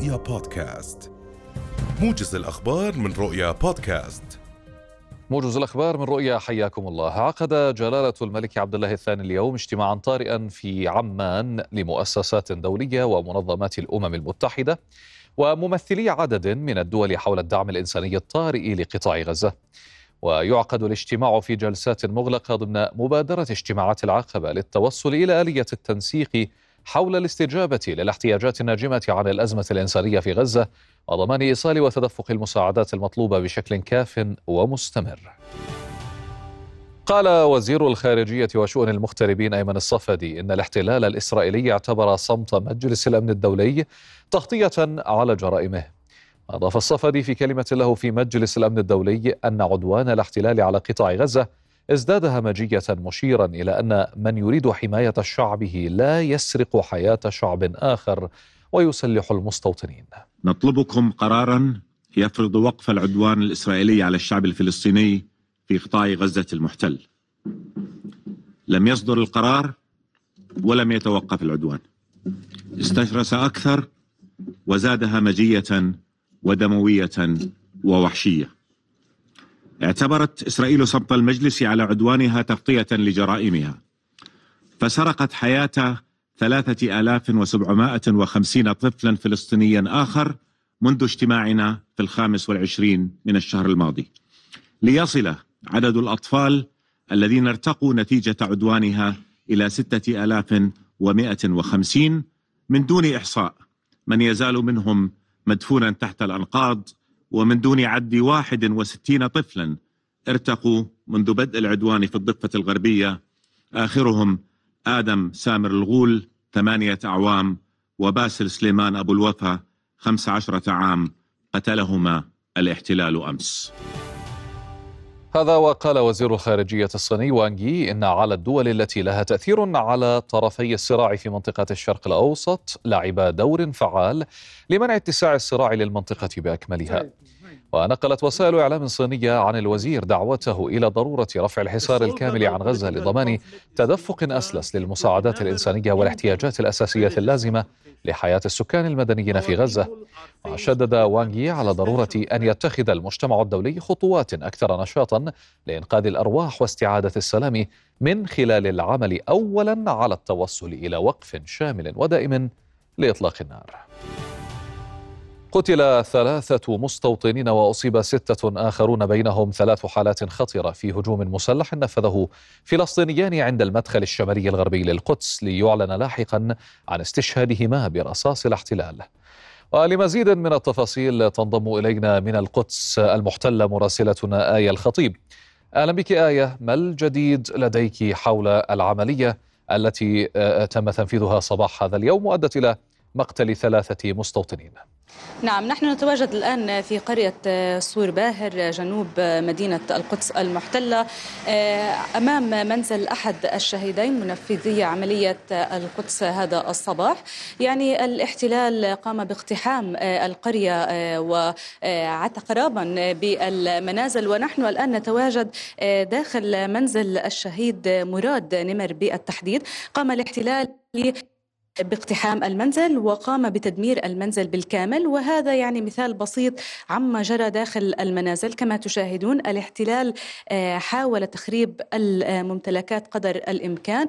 رؤيا بودكاست. موجز الأخبار من رؤيا بودكاست. موجز الأخبار من رؤيا حياكم الله. عقد جلالة الملك عبد الله الثاني اليوم اجتماعا طارئا في عمان لمؤسسات دولية ومنظمات الأمم المتحدة وممثلي عدد من الدول حول الدعم الإنساني الطارئ لقطاع غزة. ويعقد الاجتماع في جلسات مغلقة ضمن مبادرة اجتماعات العقبة للتوصل إلى آلية التنسيق حول الاستجابة للاحتياجات الناجمة عن الأزمة الإنسانية في غزة وضمان إيصال وتدفق المساعدات المطلوبة بشكل كاف ومستمر. قال وزير الخارجية وشؤون المغتربين أيمن الصفدي إن الاحتلال الإسرائيلي اعتبر صمت مجلس الأمن الدولي تغطية على جرائمه أضاف الصفدي في كلمة له في مجلس الأمن الدولي أن عدوان الاحتلال على قطاع غزة ازداد همجية مشيرا إلى أن من يريد حماية شعبه لا يسرق حياة شعب آخر ويسلح المستوطنين. نطلبكم قرارا يفرض وقف العدوان الإسرائيلي على الشعب الفلسطيني في قطاع غزة المحتل. لم يصدر القرار ولم يتوقف العدوان. استشرس أكثر وزاد همجية ودموية ووحشية. اعتبرت إسرائيل صمت المجلس على عدوانها تغطية لجرائمها. فسرقت حياة ثلاثة آلاف وسبعمائة وخمسين طفلا فلسطينيا آخر منذ اجتماعنا في الخامس والعشرين من الشهر الماضي. ليصل عدد الأطفال الذين ارتقوا نتيجة عدوانها إلى ستة آلاف ومائة وخمسين من دون إحصاء من يزال منهم مدفونا تحت الأنقاض ومن دون عد 61 طفلا ارتقوا منذ بدء العدوان في الضفة الغربية. آخرهم آدم سامر الغول ثمانية أعوام وباسل سليمان أبو الوفا خمس عشرة عام. قتلهما الاحتلال أمس. هذا وقال وزير الخارجية الصيني وانغي إن على الدول التي لها تأثير على طرفي الصراع في منطقة الشرق الأوسط لعب دور فعال لمنع اتساع الصراع للمنطقة بأكملها. ونقلت وسائل إعلام صينية عن الوزير دعوته إلى ضرورة رفع الحصار الكامل عن غزة لضمان تدفق أسلس للمساعدات الإنسانية والاحتياجات الأساسية اللازمة لحياة السكان المدنيين في غزة. وشدد وانغي على ضرورة أن يتخذ المجتمع الدولي خطوات أكثر نشاطا لإنقاذ الأرواح واستعادة السلام من خلال العمل أولا على التوصل إلى وقف شامل ودائم لإطلاق النار. قتل ثلاثة مستوطنين وأصيب ستة آخرون بينهم ثلاث حالات خطرة في هجوم مسلح نفذه فلسطينيان عند المدخل الشمالي الغربي للقدس ليعلن لاحقا عن استشهادهما برصاص الاحتلال. ولمزيد من التفاصيل تنضم إلينا من القدس المحتلة مراسلتنا آية الخطيب. أهلا بك آية ما الجديد لديك حول العملية التي تم تنفيذها صباح هذا اليوم وأدت إلى مقتل ثلاثة مستوطنين؟ نعم نحن نتواجد الآن في قرية صور باهر جنوب مدينة القدس المحتلة أمام منزل أحد الشهيدين منفذي عملية القدس هذا الصباح. يعني الاحتلال قام باقتحام القرية قرابا بالمنازل. ونحن الآن نتواجد داخل منزل الشهيد مراد نمر بالتحديد. قام الاحتلال باقتحام المنزل وقام بتدمير المنزل بالكامل وهذا يعني مثال بسيط عما جرى داخل المنازل. كما تشاهدون الاحتلال حاول تخريب الممتلكات قدر الإمكان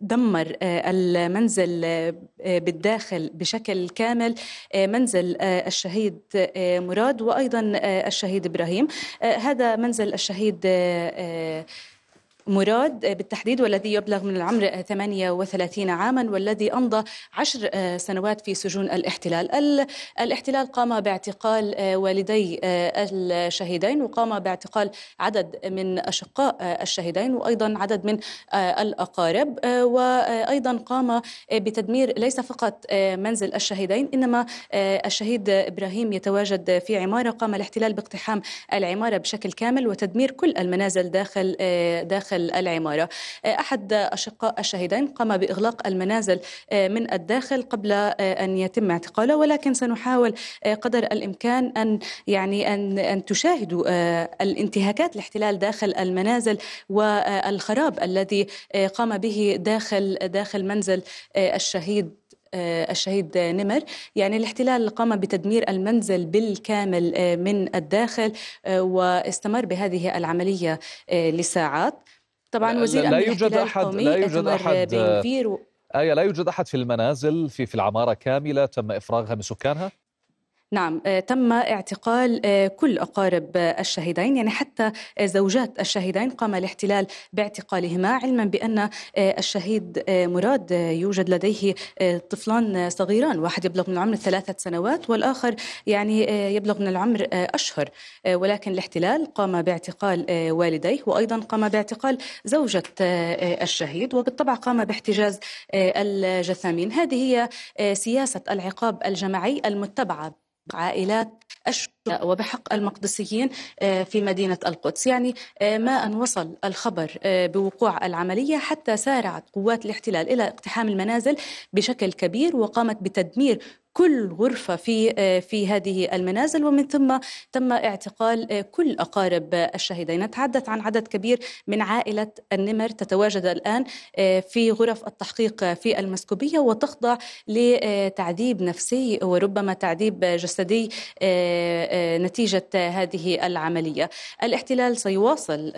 دمر المنزل بالداخل بشكل كامل منزل الشهيد مراد وأيضا الشهيد إبراهيم. هذا منزل الشهيد مراد بالتحديد والذي يبلغ من العمر 38 عاما والذي أمضى عشر سنوات في سجون الاحتلال. الاحتلال قام باعتقال والدي الشهيدين وقام باعتقال عدد من أشقاء الشهيدين وأيضا عدد من الأقارب. وأيضا قام بتدمير ليس فقط منزل الشهيدين إنما الشهيد إبراهيم يتواجد في عمارة. قام الاحتلال باقتحام العمارة بشكل كامل وتدمير كل المنازل داخل داخل العمارة. أحد أشقاء الشهيدين قام بإغلاق المنازل من الداخل قبل أن يتم اعتقاله ولكن سنحاول قدر الإمكان أن يعني أن أن تشاهدوا الانتهاكات الاحتلال داخل المنازل والخراب الذي قام به داخل داخل منزل الشهيد الشهيد نمر. يعني الاحتلال قام بتدمير المنزل بالكامل من الداخل واستمر بهذه العملية لساعات. طبعا وزير لا يوجد أحد لا يوجد أحد و... آية لا يوجد أحد في المنازل في في العمارة كاملة تم إفراغها من سكانها؟ نعم آه، تم اعتقال آه، كل أقارب الشهيدين يعني حتى زوجات الشهيدين قام الاحتلال باعتقالهما علما بأن آه، الشهيد مراد يوجد لديه طفلان صغيران واحد يبلغ من العمر ثلاثة سنوات والآخر يعني يبلغ من العمر أشهر. ولكن الاحتلال قام باعتقال والديه وأيضا قام باعتقال زوجة الشهيد وبالطبع قام باحتجاز الجثامين. هذه هي سياسة العقاب الجماعي المتبعة. عائلات الشهداء وبحق المقدسيين آه، في مدينة القدس. يعني آه، ما أن وصل الخبر آه، بوقوع العملية حتى سارعت قوات الاحتلال إلى اقتحام المنازل بشكل كبير وقامت بتدمير كل غرفة في في هذه المنازل. ومن ثم تم اعتقال كل أقارب الشهيدين. نتحدث عن عدد كبير من عائلة النمر تتواجد الآن في غرف التحقيق في المسكوبية وتخضع لتعذيب نفسي وربما تعذيب جسدي نتيجة هذه العملية. الاحتلال سيواصل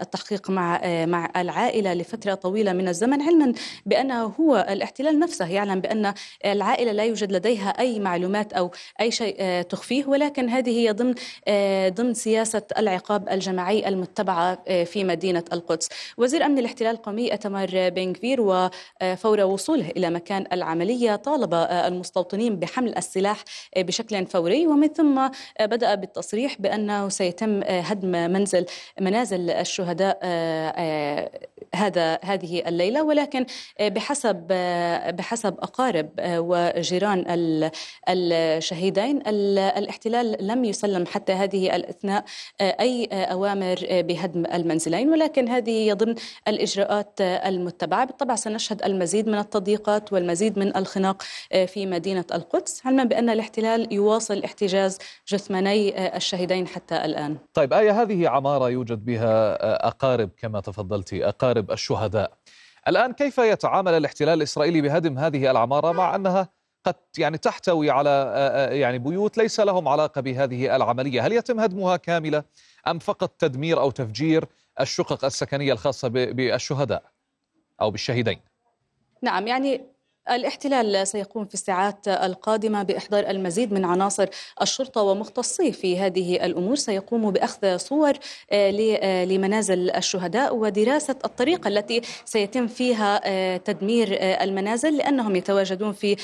التحقيق مع مع العائلة لفترة طويلة من الزمن علما بأنه هو الاحتلال نفسه يعلم بأن العائلة لا يوجد لديها لديها أي معلومات أو أي شيء آه، تخفيه. ولكن هذه هي ضمن آه، ضمن سياسة العقاب الجماعي المتبعة آه، في مدينة القدس. وزير أمن الاحتلال القومي أتمر بنغفير وفور وصوله إلى مكان العملية طالب المستوطنين بحمل السلاح بشكل فوري. ومن ثم بدأ بالتصريح بأنه سيتم هدم منزل منازل الشهداء هذا هذه الليلة. ولكن بحسب بحسب أقارب وجيران الشهيدين. الاحتلال لم يسلم حتى هذه الأثناء آه، أي أوامر بهدم المنزلين ولكن هذه ضمن الإجراءات المتبعة. بالطبع سنشهد المزيد من التضييقات والمزيد من الخناق آه، في مدينة القدس علما بأن الاحتلال يواصل احتجاز جثماني آه، الشهيدين حتى الآن. طيب آية هذه عمارة يوجد بها أقارب كما تفضلت أقارب الشهداء. الآن كيف يتعامل الاحتلال الإسرائيلي بهدم هذه العمارة مع أنها قد يعني تحتوي على يعني بيوت ليس لهم علاقة بهذه العملية، هل يتم هدمها كاملة أم فقط تدمير أو تفجير الشقق السكنية الخاصة بالشهداء أو بالشهيدين؟ نعم يعني الاحتلال سيقوم في الساعات القادمة بإحضار المزيد من عناصر الشرطة ومختصي في هذه الأمور. سيقوم بأخذ صور آه، آه، لمنازل الشهداء ودراسة الطريقة التي سيتم فيها آه، تدمير المنازل لأنهم يتواجدون في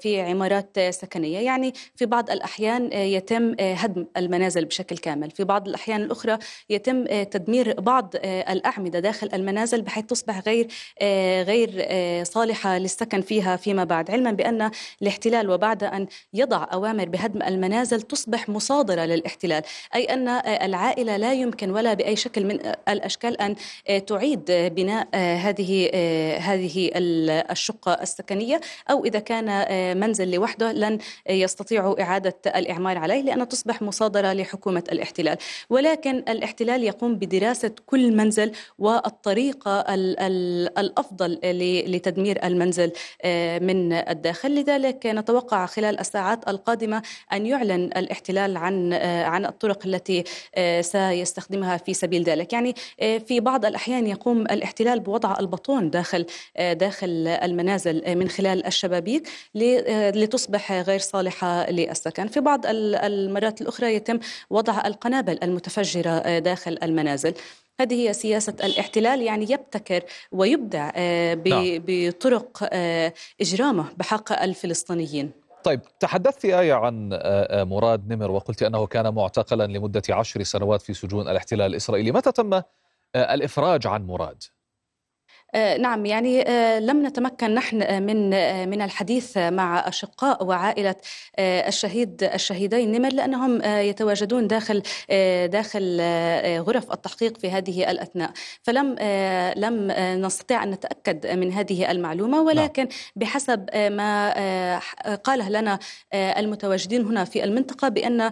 في عمارات سكنية. يعني في بعض الأحيان يتم هدم المنازل بشكل كامل. في بعض الأحيان الأخرى يتم تدمير بعض الأعمدة داخل المنازل بحيث تصبح غير غير صالحة للسكن. فيها فيما بعد علما بأن الاحتلال وبعد أن يضع أوامر بهدم المنازل تصبح مصادرة للاحتلال أي أن العائلة لا يمكن ولا بأي شكل من الأشكال أن تعيد بناء هذه هذه الشقة السكنية أو إذا كان منزل لوحده لن يستطيعوا إعادة الإعمار عليه لأنها تصبح مصادرة لحكومة الاحتلال. ولكن الاحتلال يقوم بدراسة كل منزل والطريقة الأفضل لتدمير المنزل. من الداخل. لذلك نتوقع خلال الساعات القادمة أن يعلن الاحتلال عن آه، عن الطرق التي آه، سيستخدمها في سبيل ذلك. يعني في بعض الأحيان يقوم الاحتلال بوضع البطون داخل داخل المنازل من خلال الشبابيك لتصبح غير صالحة للسكن. في بعض المرات الأخرى يتم وضع القنابل المتفجرة داخل المنازل. هذه هي سياسة الاحتلال يعني يبتكر ويبدع آه، نعم. بطرق آه، إجرامه بحق الفلسطينيين طيب تحدثت آية عن آه، مراد نمر وقلت أنه كان معتقلا لمدة عشر سنوات في سجون الاحتلال الإسرائيلي متى تم الإفراج عن مراد؟ آه، نعم يعني آه، لم نتمكن نحن آه، من من الحديث مع أشقاء وعائلة الشهيد الشهيدين نمر لأنهم يتواجدون داخل داخل غرف التحقيق في هذه الأثناء فلم لم نستطيع أن نتأكد من هذه المعلومة نعم. ولكن بحسب ما قاله لنا المتواجدين هنا في المنطقة بأن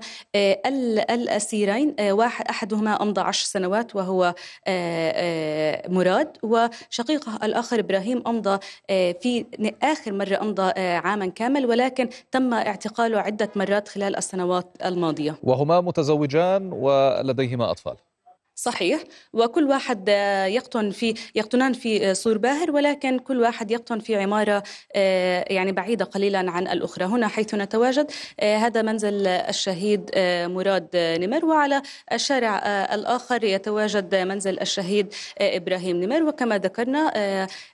الأسيرين واحد أحدهما أمضى عشر سنوات وهو مراد وشقيق الحقيقة الآخر إبراهيم أمضى في آخر مرة أمضى عاما كامل ولكن تم اعتقاله عدة مرات خلال السنوات الماضية. وهما متزوجان ولديهما أطفال. صحيح. وكل واحد يقطن في يقطنان في سور باهر ولكن كل واحد يقطن في عمارة آه، يعني بعيدة قليلا عن الأخرى. هنا حيث نتواجد آه، هذا منزل الشهيد آه، مراد نمر وعلى الشارع الآخر يتواجد منزل الشهيد إبراهيم نمر. وكما ذكرنا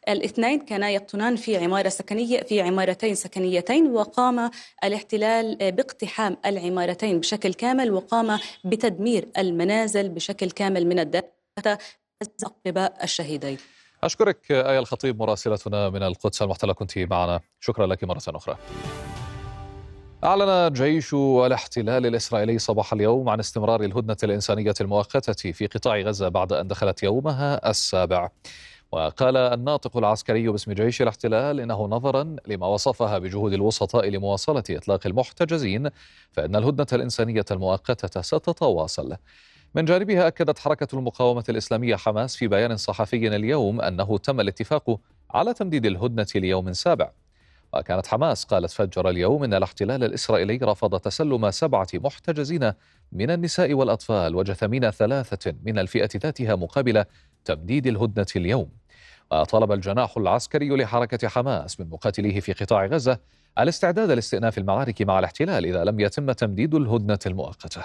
الاثنين كانا يقطنان في عمارة سكنية في عمارتين سكنيتين وقام الاحتلال باقتحام العمارتين بشكل كامل وقام بتدمير المنازل بشكل كامل. كامل من الداتا أقرباء الشهيدين. أشكرك آية الخطيب مراسلتنا من القدس المحتلة كنت معنا. شكرا لك مرة أخرى. أعلن جيش الاحتلال الإسرائيلي صباح اليوم عن استمرار الهدنة الإنسانية المؤقتة في قطاع غزة بعد أن دخلت يومها السابع. وقال الناطق العسكري باسم جيش الاحتلال إنه نظرا لما وصفها بجهود الوسطاء لمواصلة إطلاق المحتجزين فإن الهدنة الإنسانية المؤقتة ستتواصل. من جانبها أكدت حركة المقاومة الإسلامية حماس في بيان صحفي اليوم أنه تم الاتفاق على تمديد الهدنة ليوم سابع. وكانت حماس قالت فجر اليوم أن الاحتلال الإسرائيلي رفض تسلم سبعة محتجزين من النساء والأطفال وجثمين ثلاثة من الفئة ذاتها مقابل تمديد الهدنة اليوم. وطلب الجناح العسكري لحركة حماس من مقاتليه في قطاع غزة الاستعداد لاستئناف المعارك مع الاحتلال إذا لم يتم تمديد الهدنة المؤقتة.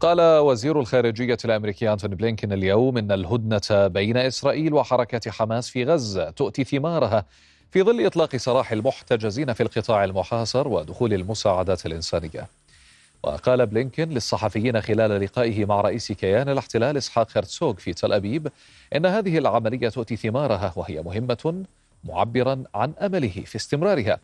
قال وزير الخارجية الأمريكي أنتوني بلينكين اليوم إن الهدنة بين إسرائيل وحركة حماس في غزة تؤتي ثمارها في ظل إطلاق سراح المحتجزين في القطاع المحاصر ودخول المساعدات الإنسانية. وقال بلينكين للصحفيين خلال لقائه مع رئيس كيان الاحتلال إسحاق هرتسوغ في تل أبيب إن هذه العملية تؤتي ثمارها وهي مهمة معبرا عن أمله في استمرارها.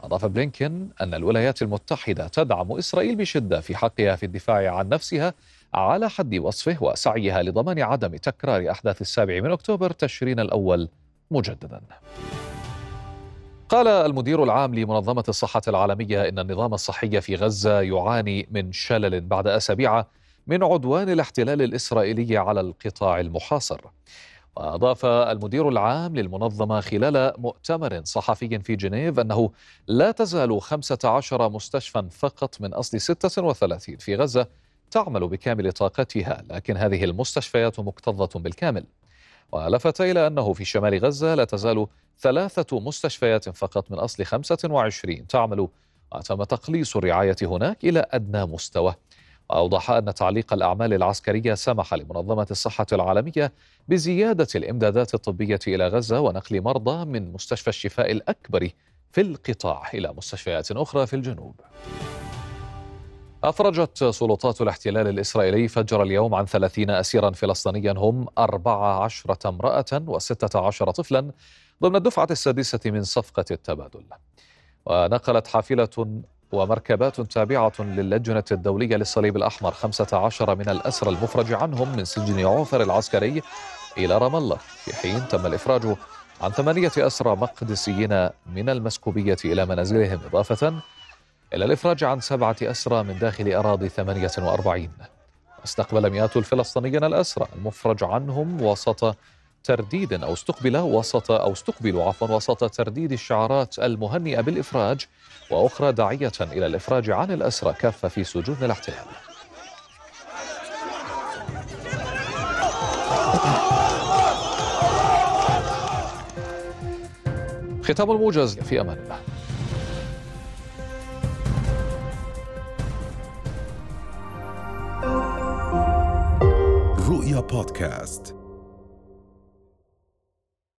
أضاف بلينكين أن الولايات المتحدة تدعم إسرائيل بشدة في حقها في الدفاع عن نفسها على حد وصفه وسعيها لضمان عدم تكرار أحداث السابع من أكتوبر تشرين الأول مجددا. قال المدير العام لمنظمة الصحة العالمية إن النظام الصحي في غزة يعاني من شلل بعد أسابيع من عدوان الاحتلال الإسرائيلي على القطاع المحاصر. وأضاف المدير العام للمنظمة خلال مؤتمر صحفي في جنيف أنه لا تزال 15 مستشفى فقط من أصل 36 في غزة تعمل بكامل طاقتها لكن هذه المستشفيات مكتظة بالكامل. ولفت إلى أنه في شمال غزة لا تزال ثلاثة مستشفيات فقط من أصل 25 تعمل وتم تقليص الرعاية هناك إلى أدنى مستوى. وأوضح أن تعليق الأعمال العسكرية سمح لمنظمة الصحة العالمية بزيادة الإمدادات الطبية إلى غزة ونقل مرضى من مستشفى الشفاء الأكبر في القطاع إلى مستشفيات أخرى في الجنوب. أفرجت سلطات الاحتلال الإسرائيلي فجر اليوم عن ثلاثين أسيرا فلسطينيا هم أربع عشرة امرأة وستة عشر طفلا ضمن الدفعة السادسة من صفقة التبادل ونقلت حافلة ومركبات تابعة للجنة الدولية للصليب الأحمر 15 من الأسرى المفرج عنهم من سجن عوفر العسكري إلى رام الله. في حين تم الإفراج عن ثمانية أسرى مقدسيين من المسكوبية إلى منازلهم إضافة إلى الإفراج عن سبعة أسرى من داخل أراضي 48 استقبل مئات الفلسطينيين الأسرى المفرج عنهم وسط ترديد أو استقبل وسط أو استقبلوا عفوا وسط ترديد الشعارات المهنئة بالإفراج وأخرى داعية إلى الإفراج عن الأسرى. كافة في سجون الاحتلال. ختام الموجز في أمان الله. رؤيا بودكاست.